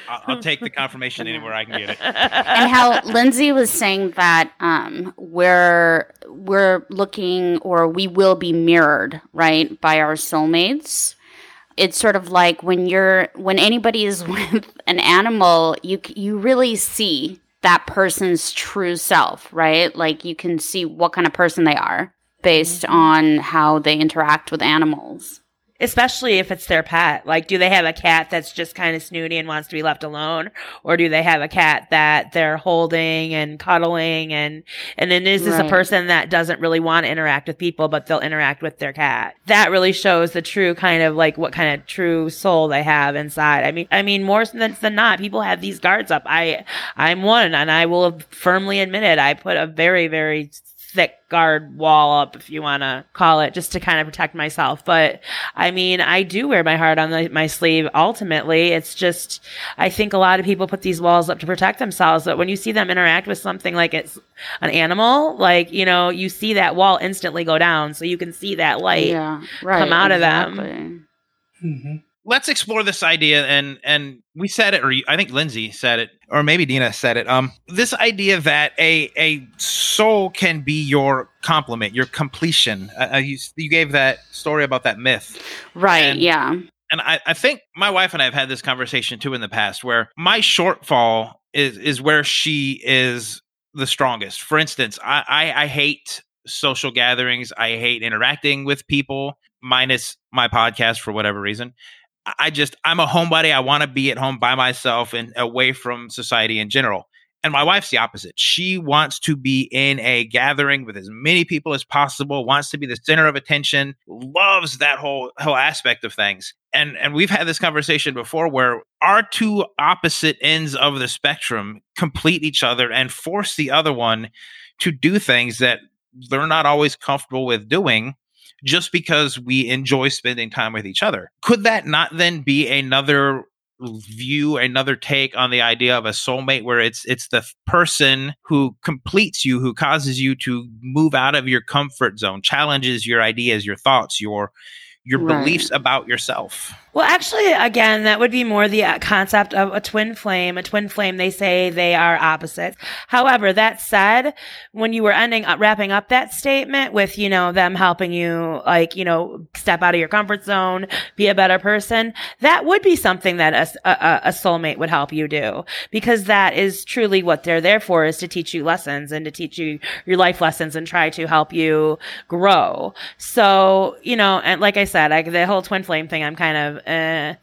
I'll, I'll take the confirmation anywhere I can get it. and how Lindsay was saying that um, we're we're looking or we will be mirrored right by our soulmates. It's sort of like when you're when anybody is with an animal, you you really see that person's true self, right? Like you can see what kind of person they are based on how they interact with animals. especially if it's their pet. Like, do they have a cat that's just kind of snooty and wants to be left alone, or do they have a cat that they're holding and cuddling and and then is this a person that doesn't really want to interact with people, but they'll interact with their cat? That really shows the true kind of like what kind of true soul they have inside. I mean, I mean, more than than not, people have these guards up. I I'm one, and I will firmly admit it. I put a very very thick guard wall up, if you want to call it, just to kind of protect myself. But I mean, I do wear my heart on the, my sleeve. Ultimately, it's just, I think a lot of people put these walls up to protect themselves. But when you see them interact with something like it's an animal, like, you know, you see that wall instantly go down. So you can see that light yeah, right, come out exactly. of them. Mm-hmm. Let's explore this idea and and we said it or i think lindsay said it or maybe dina said it um this idea that a a soul can be your complement your completion uh, uh, you, you gave that story about that myth Right, And- yeah. and I, I think my wife and I have had this conversation too in the past where my shortfall is is where she is the strongest. For instance, I, I, I hate social gatherings. I hate interacting with people, minus my podcast for whatever reason. I- just I'm a homebody. I want to be at home by myself and away from society in general. And my wife's the opposite. She wants to be in a gathering with as many people as possible, wants to be the center of attention, loves that whole whole aspect of things. And and we've had this conversation before where our two opposite ends of the spectrum complete each other and force the other one to do things that they're not always comfortable with doing just because we enjoy spending time with each other. Could that not then be another view another take on the idea of a soulmate where it's it's the person who completes you who causes you to move out of your comfort zone challenges your ideas your thoughts your your Right. beliefs about yourself Well, actually, again, that would be more the uh, concept of a twin flame. A twin flame, they say they are opposites. However, that said, when you were ending up wrapping up that statement with, you know, them helping you, like, you know, step out of your comfort zone, be a better person, that would be something that a soulmate would help you do because that is truly what they're there for is to teach you lessons and to teach you your life lessons and try to help you grow. So, you know, and like I said, I, the whole twin flame thing, I'm kind of, eh.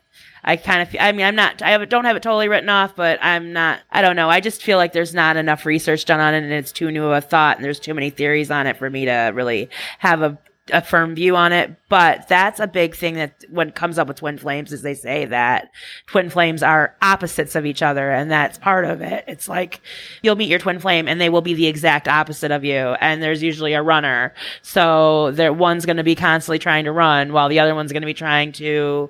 I kind of, I mean, I'm not, I have, don't have it totally written off, but I'm not, I don't know. I just feel like there's not enough research done on it and it's too new of a thought and there's too many theories on it for me to really have a, a firm view on it. But that's a big thing that when comes up with twin flames is they say that twin flames are opposites of each other and that's part of it. It's like you'll meet your twin flame and they will be the exact opposite of you. And there's usually a runner. So there, one's going to be constantly trying to run while the other one's going to be trying to,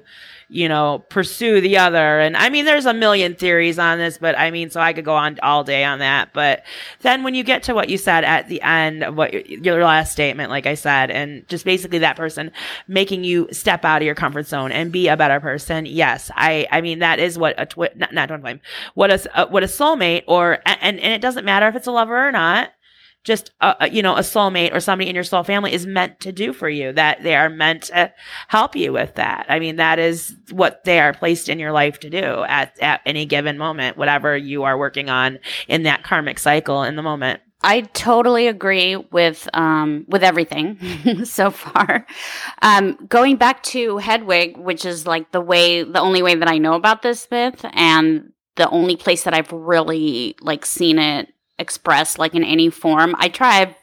you know, pursue the other. And I mean, there's a million theories on this, but I mean, so I could go on all day on that. But then when you get to what you said at the end of what your, last statement, like I said, and just basically that person making you step out of your comfort zone and be a better person. Yes. I, I mean, that is what a twin, not, not twin flame, what a, uh, what a soulmate or, and, and it doesn't matter if it's a lover or not just uh, uh, you know a soulmate or somebody in your soul family is meant to do for you that they are meant to help you with that i mean that is what they are placed in your life to do at at any given moment whatever you are working on in that karmic cycle in the moment I totally agree with um, with everything so far. Um, going back to Hedwig, which is like the way, the only way that I know about this myth, and the only place that I've really like seen it expressed like in any form. I tried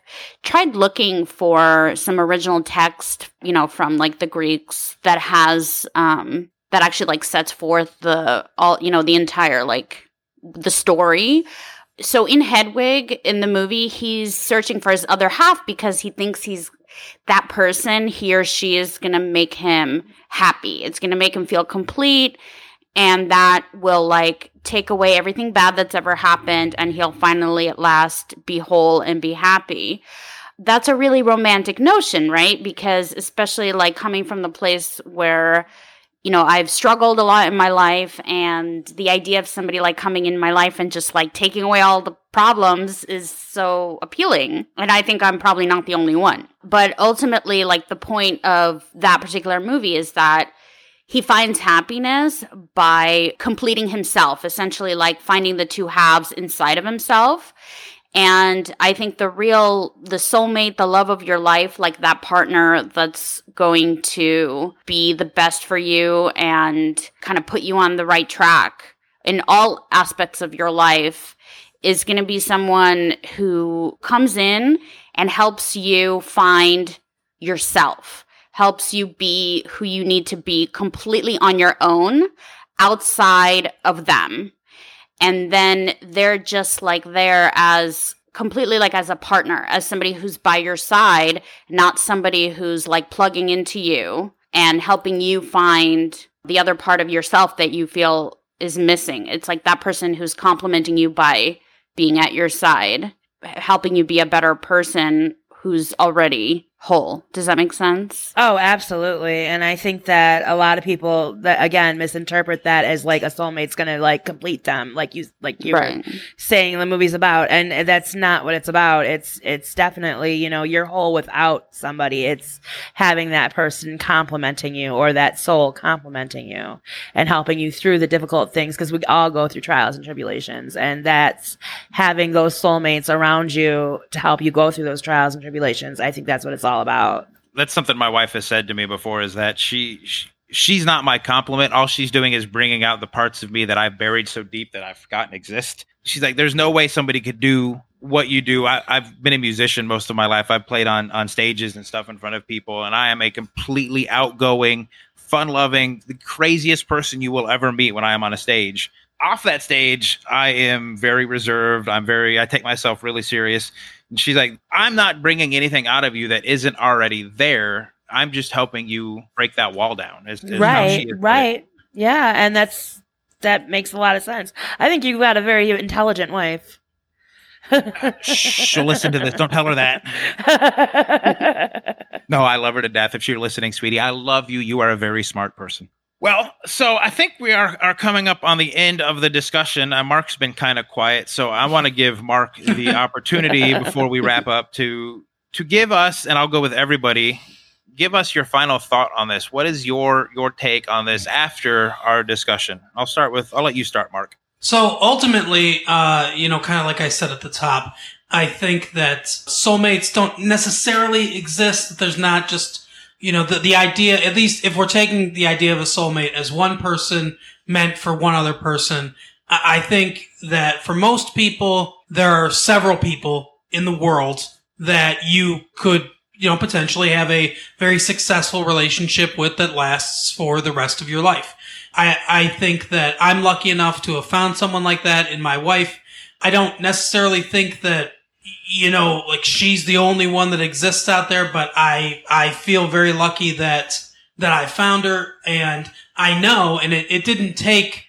tried looking for some original text, you know, from like the Greeks that has um, that actually like sets forth the all, you know, the entire like the story so in Hedwig in the movie, he's searching for his other half because he thinks he's that person, he or she is going to make him happy. It's going to make him feel complete. And that will like take away everything bad that's ever happened. And he'll finally at last be whole and be happy. That's a really romantic notion, right? Because especially like coming from the place where you know, I've struggled a lot in my life, and the idea of somebody like coming in my life and just like taking away all the problems is so appealing. And I think I'm probably not the only one. But ultimately, like the point of that particular movie is that he finds happiness by completing himself, essentially, like finding the two halves inside of himself. And I think the real, the soulmate, the love of your life, like that partner that's going to be the best for you and kind of put you on the right track in all aspects of your life is going to be someone who comes in and helps you find yourself, helps you be who you need to be completely on your own outside of them and then they're just like there as completely like as a partner, as somebody who's by your side, not somebody who's like plugging into you and helping you find the other part of yourself that you feel is missing. It's like that person who's complementing you by being at your side, helping you be a better person who's already whole. Does that make sense? Oh, absolutely. And I think that a lot of people that again misinterpret that as like a soulmate's gonna like complete them, like you like you Right. saying the movie's about. And that's not what it's about. It's it's definitely, you know, you're whole without somebody. It's having that person complementing you or that soul complementing you and helping you through the difficult things because we all go through trials and tribulations. And that's having those soulmates around you to help you go through those trials and tribulations. I think that's what it's all about. That's something my wife has said to me before. Is that she, she she's not my complement. All she's doing is bringing out the parts of me that I've buried so deep that I've forgotten exist. She's like, there's no way somebody could do what you do. I, I've been a musician most of my life. I've played on on stages and stuff in front of people, and I am a completely outgoing, fun-loving, the craziest person you will ever meet when I am on a stage. Off that stage, I am very reserved. I'm very. I take myself really serious. And she's like, I'm not bringing anything out of you that isn't already there. I'm just helping you break that wall down. Is, is right right yeah and that's that makes a lot of sense i think you've got a very intelligent wife She'll listen to this. Don't tell her that. No, I love her to death. If you're listening, sweetie, I love you. You are a very smart person. Well, so I think we are, are coming up on the end of the discussion. Uh, Mark's been kind of quiet, so I want to give Mark the opportunity before we wrap up to to give us, and I'll go with everybody. Give us your final thought on this. What is your your take on this after our discussion? I'll start with. I'll let you start, Mark. So ultimately, uh, you know, kind of like I said at the top, I think that soulmates don't necessarily exist. There's not just, you know, the, the idea, at least if we're taking the idea of a soulmate as one person meant for one other person, I, I think that for most people, there are several people in the world that you could, you know, potentially have a very successful relationship with that lasts for the rest of your life. I, I think that I'm lucky enough to have found someone like that in my wife. I don't necessarily think that, you know, like she's the only one that exists out there, but I, I feel very lucky that, that I found her and I know, and it, it didn't take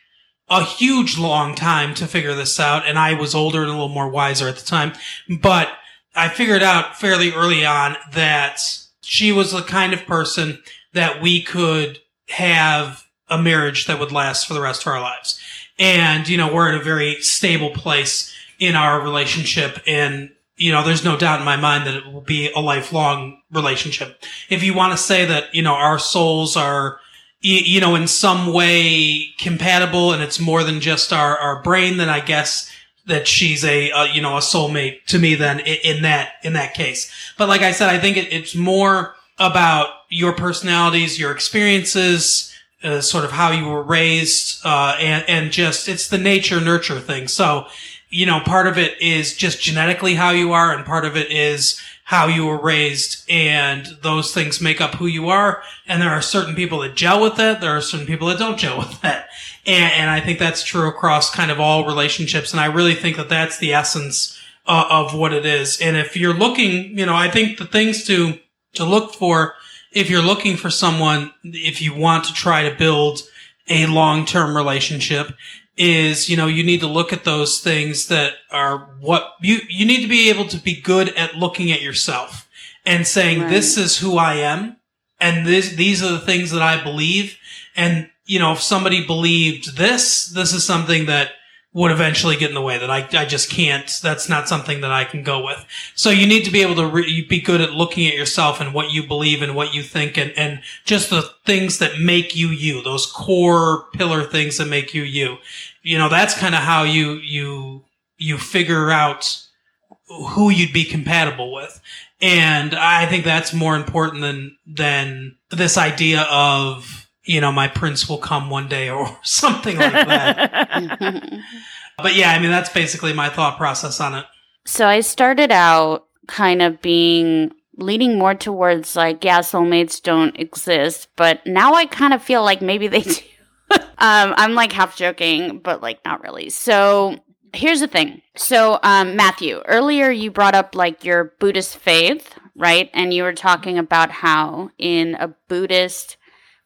a huge long time to figure this out. And I was older and a little more wiser at the time, but I figured out fairly early on that she was the kind of person that we could have a marriage that would last for the rest of our lives. And, you know, we're in a very stable place in our relationship. And, you know, there's no doubt in my mind that it will be a lifelong relationship. If you want to say that, you know, our souls are, you know, in some way compatible and it's more than just our, our brain, then I guess that she's a, uh, you know, a soulmate to me then in that, in that case. But like I said, I think it, it's more about your personalities, your experiences, uh, sort of how you were raised, uh, and, and just, it's the nature nurture thing. So, you know, part of it is just genetically how you are, and part of it is how you were raised, and those things make up who you are. And there are certain people that gel with that. There are certain people that don't gel with that. And, and I think that's true across kind of all relationships. And I really think that that's the essence uh, of what it is. And if you're looking, you know, I think the things to, to look for if you're looking for someone, if you want to try to build a long-term relationship is, you know, you need to look at those things that are what you, you need to be able to be good at looking at yourself and saying, Right. this is who I am. And this, these are the things that I believe. And, you know, if somebody believed this, this is something that would eventually get in the way that I, I just can't, that's not something that I can go with. So you need to be able to re- be good at looking at yourself and what you believe and what you think and, and just the things that make you you, those core pillar things that make you you. You know, that's kind of how you, you, you figure out who you'd be compatible with. And I think that's more important than, than this idea of, you know, my prince will come one day or something like that. but yeah, I mean, that's basically my thought process on it. So I started out kind of being leaning more towards like, yeah, soulmates don't exist, but now I kind of feel like maybe they do. um, I'm like half joking, but like not really. So here's the thing. So, um, Matthew, earlier you brought up like your Buddhist faith, right? And you were talking about how in a Buddhist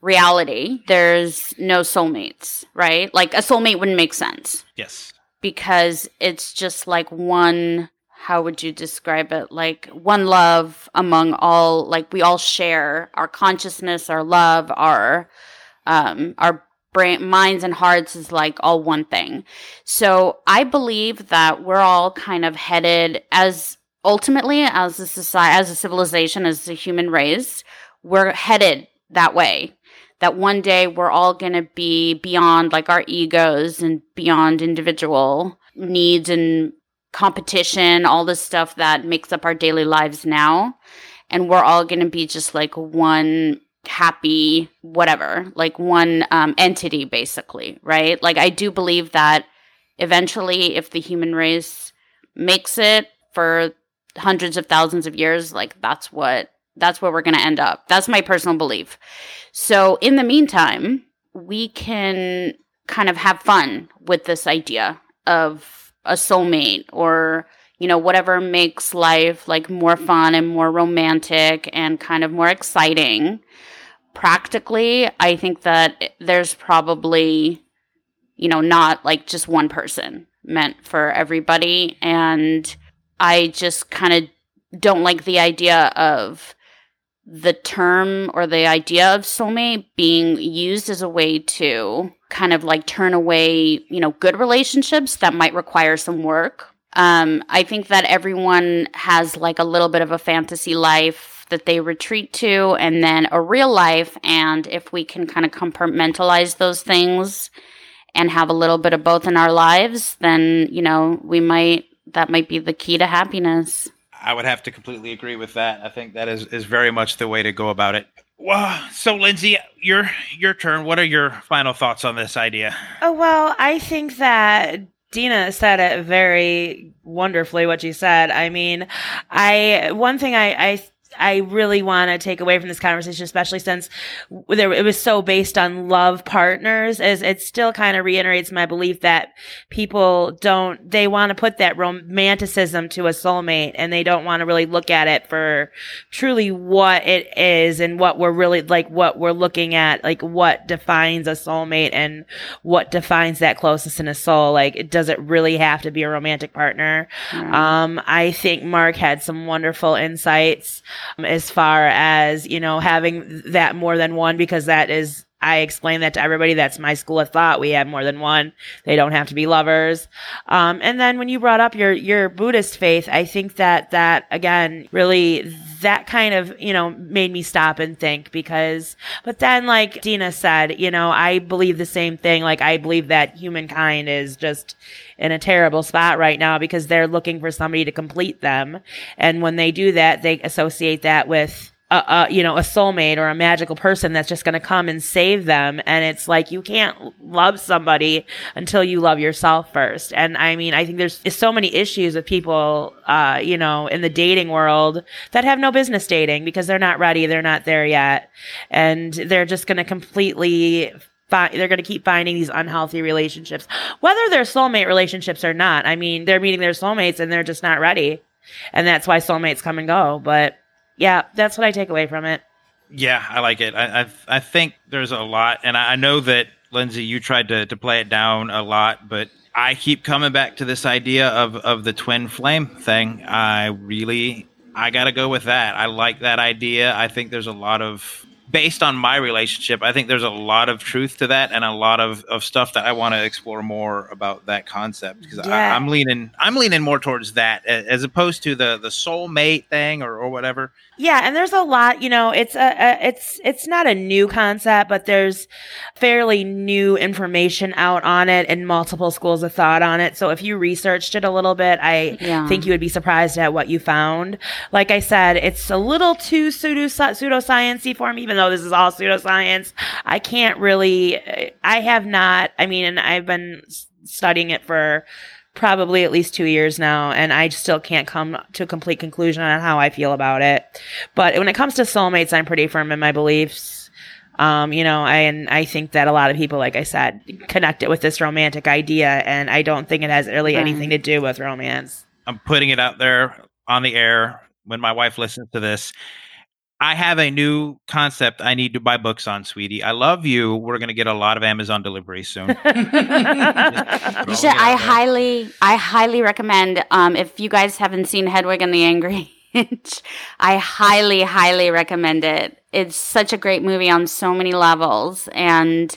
reality, there's no soulmates, right? Like a soulmate wouldn't make sense Yes. because it's just like one how would you describe it like one love among all like we all share our consciousness our love our um our brain minds and hearts is like all one thing so i believe that we're all kind of headed as ultimately as a society as a civilization as a human race we're headed that way that one day we're all going to be beyond like our egos and beyond individual needs and competition, all the stuff that makes up our daily lives now. And we're all going to be just like one happy, whatever, like one um, entity, basically, right? Like, I do believe that eventually, if the human race makes it for hundreds of thousands of years, like, that's what. That's where we're going to end up. That's my personal belief. So, in the meantime, we can kind of have fun with this idea of a soulmate or you know whatever makes life like more fun and more romantic and kind of more exciting practically i think that there's probably you know not like just one person meant for everybody and i just kind of don't like the idea of the term or the idea of soulmate being used as a way to kind of like turn away, you know, good relationships that might require some work. Um, I think that everyone has like a little bit of a fantasy life that they retreat to and then a real life. And if we can kind of compartmentalize those things and have a little bit of both in our lives, then, you know, we might, that might be the key to happiness. I would have to completely agree with that. I think that is, is very much the way to go about it. Well, so Lindsay, your your turn. What are your final thoughts on this idea? Oh, well, I think that Dina said it very wonderfully what she said. I mean, I one thing I I I really want to take away from this conversation, especially since there, it was so based on love partners, is it still kind of reiterates my belief that people don't, they want to put that romanticism to a soulmate and they don't want to really look at it for truly what it is and what we're really like, what we're looking at, like what defines a soulmate and what defines that closest in a soul. Like, does it really have to be a romantic partner? Um, I think Mark had some wonderful insights as far as, you know, having that more than one because that is I explain that to everybody. That's my school of thought. We have more than one. They don't have to be lovers. Um, and then when you brought up your, your Buddhist faith, I think that that again, really that kind of, you know, made me stop and think because, but then like Dina said, you know, I believe the same thing. Like I believe that humankind is just in a terrible spot right now because they're looking for somebody to complete them. And when they do that, they associate that with, a, a, you know, a soulmate or a magical person that's just going to come and save them. And it's like, you can't love somebody until you love yourself first. And I mean, I think there's, so many issues with people, uh, you know, in the dating world that have no business dating because they're not ready. They're not there yet. And they're just going to completely Fi- they're going to keep finding these unhealthy relationships, whether they're soulmate relationships or not. I mean, they're meeting their soulmates and they're just not ready. And that's why soulmates come and go. But yeah, that's what I take away from it. Yeah, I like it. I I, I think there's a lot, and I know that Lindsay, you tried to to play it down a lot, but I keep coming back to this idea of of the twin flame thing. I really I got to go with that. I like that idea. I think there's a lot of based on my relationship, I think there's a lot of truth to that and a lot of, of stuff that I want to explore more about that concept because Yeah. I'm leaning I'm leaning more towards that as opposed to the the soulmate thing or, or whatever. Yeah, and there's a lot, you know, it's a, a it's it's not a new concept, but there's fairly new information out on it and multiple schools of thought on it. So if you researched it a little bit, I Yeah. think you would be surprised at what you found. Like I said, it's a little too pseudo pseudosciency for me, even though this is all pseudoscience. I can't really, I have not, I mean, and I've been studying it for probably at least two years now, and I still can't come to a complete conclusion on how I feel about it. But when it comes to soulmates, I'm pretty firm in my beliefs. Um, you know, I, and I think that a lot of people, like I said, connect it with this romantic idea, and I don't think it has really Right. anything to do with romance. I'm putting it out there on the air when my wife listens to this. I have a new concept I need to buy books on, sweetie. I love you. We're going to get a lot of Amazon deliveries soon. You should, I there. highly, I highly recommend. Um, if you guys haven't seen Hedwig and the Angry Inch, I highly, highly recommend it. It's such a great movie on so many levels. And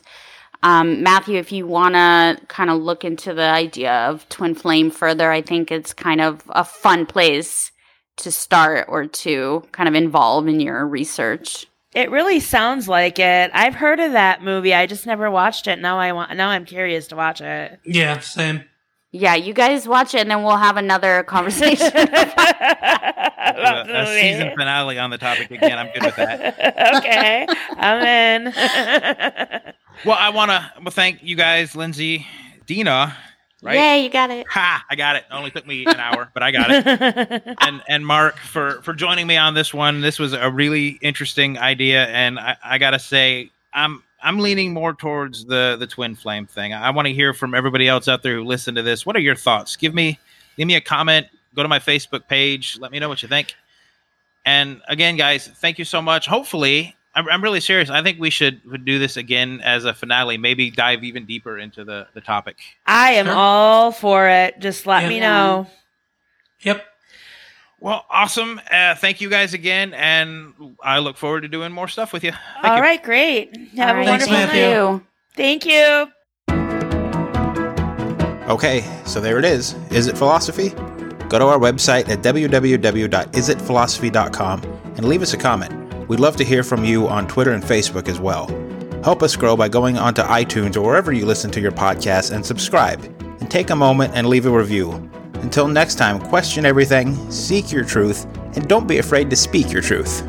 um, Matthew, if you want to kind of look into the idea of twin flame further, I think it's kind of a fun place to start or to kind of involve in your research. It really sounds like it. I've heard of that movie. I just never watched it. Now I want. Now I'm curious to watch it. Yeah, same. Yeah, you guys watch it, and then we'll have another conversation. About a, a season finale on the topic again. I'm good with that. okay, I'm in. Well, I want to thank you guys, Lindsay, Dina, right? Yay, you got it. Ha! I got it. Only took me an hour, but I got it. and and Mark for for joining me on this one. This was a really interesting idea, and I, I gotta say, I'm I'm leaning more towards the the twin flame thing. I, want to hear from everybody else out there who listen to this. What are your thoughts? Give me give me a comment. Go to my Facebook page. Let me know what you think. And again, guys, thank you so much. Hopefully. I'm, I'm really serious. I think we should do this again as a finale. Maybe dive even deeper into the, the topic. I am Sure. all for it. Just let Yeah. me know. Yep. Well, awesome. Uh, thank you guys again, and I look forward to doing more stuff with you. Thank All you. right, great. Have All a right, wonderful Matthew. night. you. Thank you. Okay, so there it is. Is it philosophy? Go to our website at www.isitphilosophy.com and leave us a comment. We'd love to hear from you on Twitter and Facebook as well. Help us grow by going onto iTunes or wherever you listen to your podcasts and subscribe. And take a moment and leave a review. Until next time, question everything, seek your truth, and don't be afraid to speak your truth.